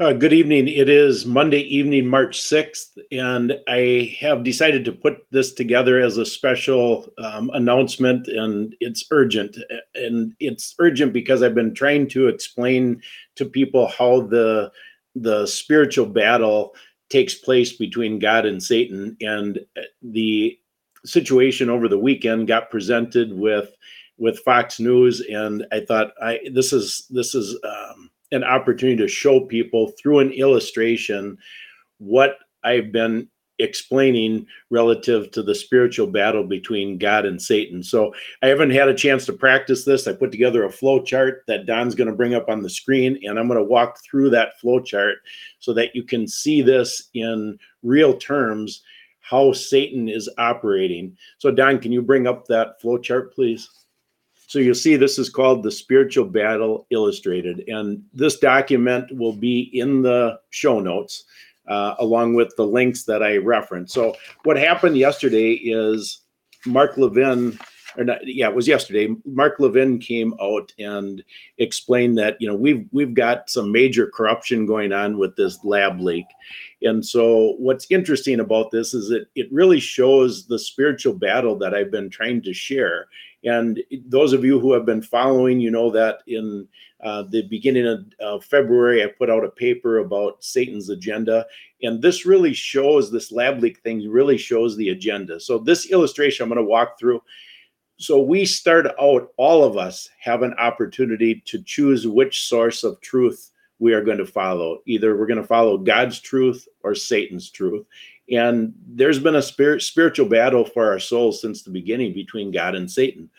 Uh, good evening. It is Monday evening, March 6th, and I have decided to put this together as a special um, announcement, and it's urgent. And it's urgent because I've been trying to explain to people how the the spiritual battle takes place between God and Satan, and the situation over the weekend got presented with with Fox News, and I thought I this is this is um, an opportunity to show people through an illustration what I've been explaining relative to the spiritual battle between God and Satan. So I haven't had a chance to practice this. I put together a flow chart that Don's going to bring up on the screen and I'm going to walk through that flow chart so that you can see this in real terms how Satan is operating. So Don, can you bring up that flow chart please? So you'll see this is called the Spiritual Battle Illustrated. And this document will be in the show notes uh, along with the links that I referenced. So what happened yesterday is Mark Levin, or not, yeah, it was yesterday. Mark Levin came out and explained that you know we've we've got some major corruption going on with this lab leak, and so what's interesting about this is it it really shows the spiritual battle that I've been trying to share. And those of you who have been following, you know that in uh, the beginning of uh, February, I put out a paper about Satan's agenda. And this really shows, this lab leak thing really shows the agenda. So, this illustration I'm going to walk through. So, we start out, all of us have an opportunity to choose which source of truth we are going to follow. Either we're going to follow God's truth or Satan's truth. And there's been a spirit, spiritual battle for our souls since the beginning between God and Satan.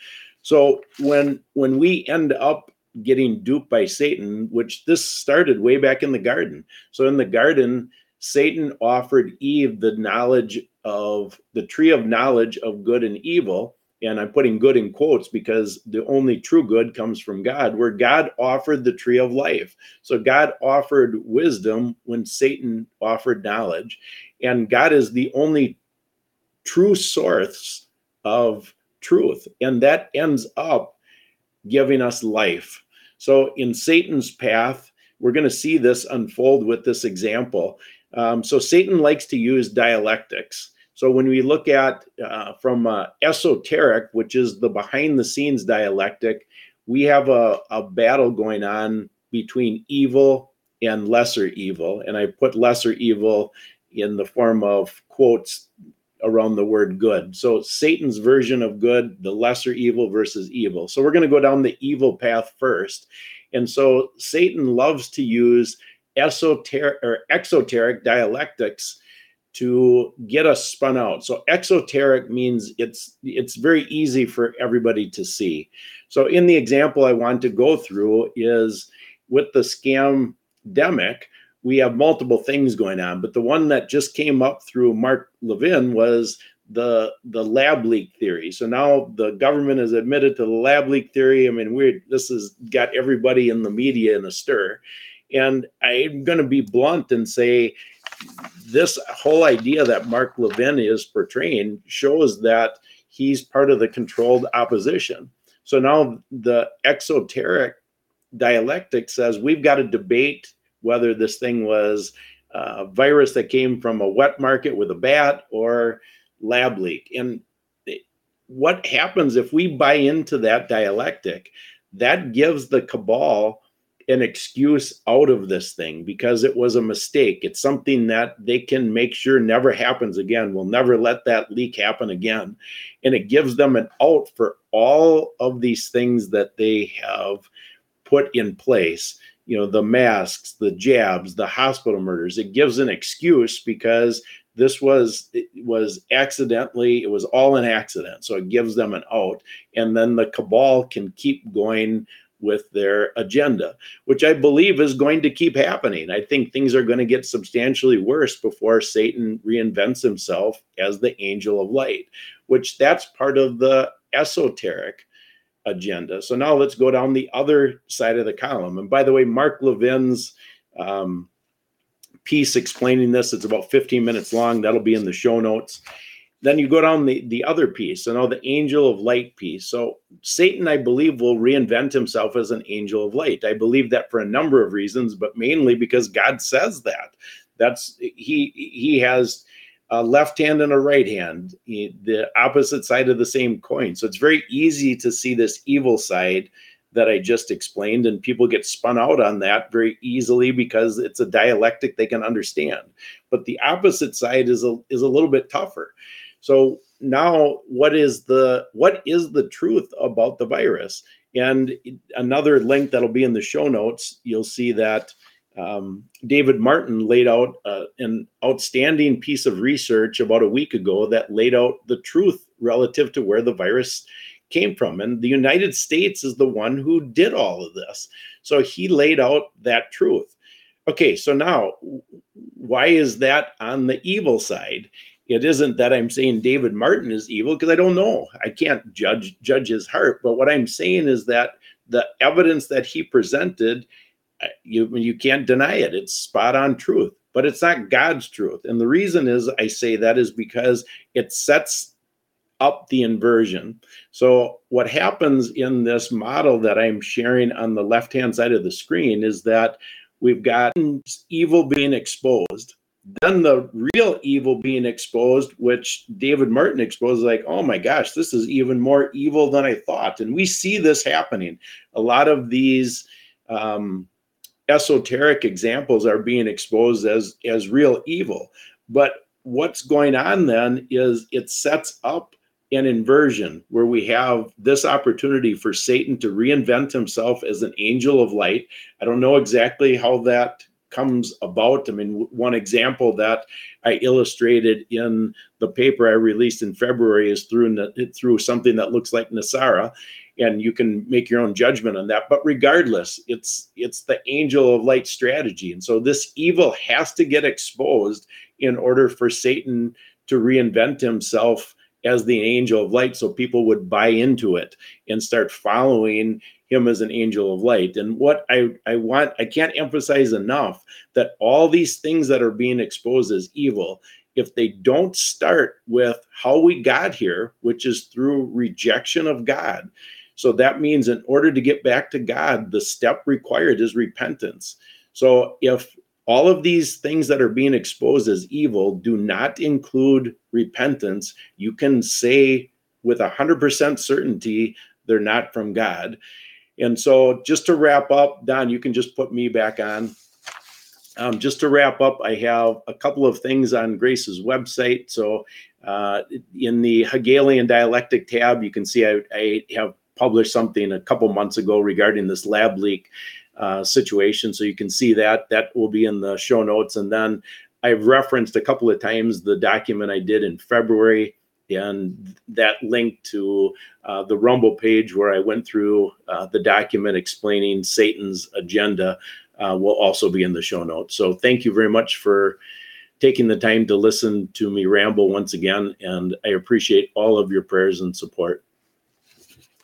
So when when we end up getting duped by Satan, which this started way back in the garden. So in the garden, Satan offered Eve the knowledge of the tree of knowledge of good and evil and I'm putting good in quotes because the only true good comes from God, where God offered the tree of life. So God offered wisdom when Satan offered knowledge. And God is the only true source of truth. And that ends up giving us life. So in Satan's path, we're going to see this unfold with this example. Um, so Satan likes to use dialectics. So when we look at uh, from uh, esoteric, which is the behind the scenes dialectic, we have a, a battle going on between evil and lesser evil. And I put lesser evil in the form of quotes around the word good. So Satan's version of good, the lesser evil versus evil. So we're going to go down the evil path first. And so Satan loves to use esoteric or exoteric dialectics to get us spun out. So exoteric means it's it's very easy for everybody to see. So in the example I want to go through is with the scam demic, we have multiple things going on, but the one that just came up through Mark Levin was the the lab leak theory. So now the government has admitted to the lab leak theory. I mean, we this has got everybody in the media in a stir. And I'm going to be blunt and say this whole idea that Mark Levin is portraying shows that he's part of the controlled opposition. So now the exoteric dialectic says we've got to debate whether this thing was a virus that came from a wet market with a bat or lab leak. And what happens if we buy into that dialectic? That gives the cabal an excuse out of this thing because it was a mistake. It's something that they can make sure never happens again. We'll never let that leak happen again. And it gives them an out for all of these things that they have put in place. You know, the masks, the jabs, the hospital murders. It gives an excuse because this was it was accidentally it was all an accident so it gives them an out and then the cabal can keep going with their agenda, which I believe is going to keep happening. I think things are going to get substantially worse before Satan reinvents himself as the angel of light, which that's part of the esoteric agenda. So now let's go down the other side of the column. And by the way, Mark Levin's um, piece explaining this, it's about 15 minutes long. That'll be in the show notes then you go down the, the other piece, and all the angel of light piece. So Satan, I believe, will reinvent himself as an angel of light. I believe that for a number of reasons, but mainly because God says that. That's he he has a left hand and a right hand, the opposite side of the same coin. So it's very easy to see this evil side that I just explained, and people get spun out on that very easily because it's a dialectic they can understand. But the opposite side is a is a little bit tougher. So now, what is the what is the truth about the virus? And another link that'll be in the show notes, you'll see that um, David Martin laid out uh, an outstanding piece of research about a week ago that laid out the truth relative to where the virus came from. And the United States is the one who did all of this. So he laid out that truth. Okay, so now why is that on the evil side? It isn't that I'm saying David Martin is evil because I don't know. I can't judge judge his heart, but what I'm saying is that the evidence that he presented uh, you you can't deny it. It's spot on truth, but it's not God's truth. And the reason is I say that is because it sets up the inversion. So what happens in this model that I'm sharing on the left-hand side of the screen is that we've got evil being exposed. Then the real evil being exposed, which David Martin exposed, like, oh my gosh, this is even more evil than I thought. And we see this happening. A lot of these um, esoteric examples are being exposed as as real evil but what's going on then is it sets up an inversion where we have this opportunity for Satan to reinvent himself as an angel of light. I don't know exactly how that comes about. I mean, one example that I illustrated in the paper I released in February is through through something that looks like NESARA, and you can make your own judgment on that but regardless it's it's the angel of light strategy and so this evil has to get exposed in order for satan to reinvent himself as the angel of light so people would buy into it and start following him as an angel of light and what i i want i can't emphasize enough that all these things that are being exposed as evil if they don't start with how we got here which is through rejection of god so that means in order to get back to God, the step required is repentance. So if all of these things that are being exposed as evil do not include repentance, you can say with 100% certainty they're not from God. And so just to wrap up, Don, you can just put me back on. Um, just to wrap up, I have a couple of things on Grace's website. So uh, in the Hegelian dialectic tab, you can see I, I have published something a couple months ago regarding this lab leak uh, situation. So you can see that. That will be in the show notes. And then I've referenced a couple of times the document I did in February and that link to uh, the Rumble page where I went through uh, the document explaining Satan's agenda uh, will also be in the show notes. So thank you very much for taking the time to listen to me ramble once again. And I appreciate all of your prayers and support.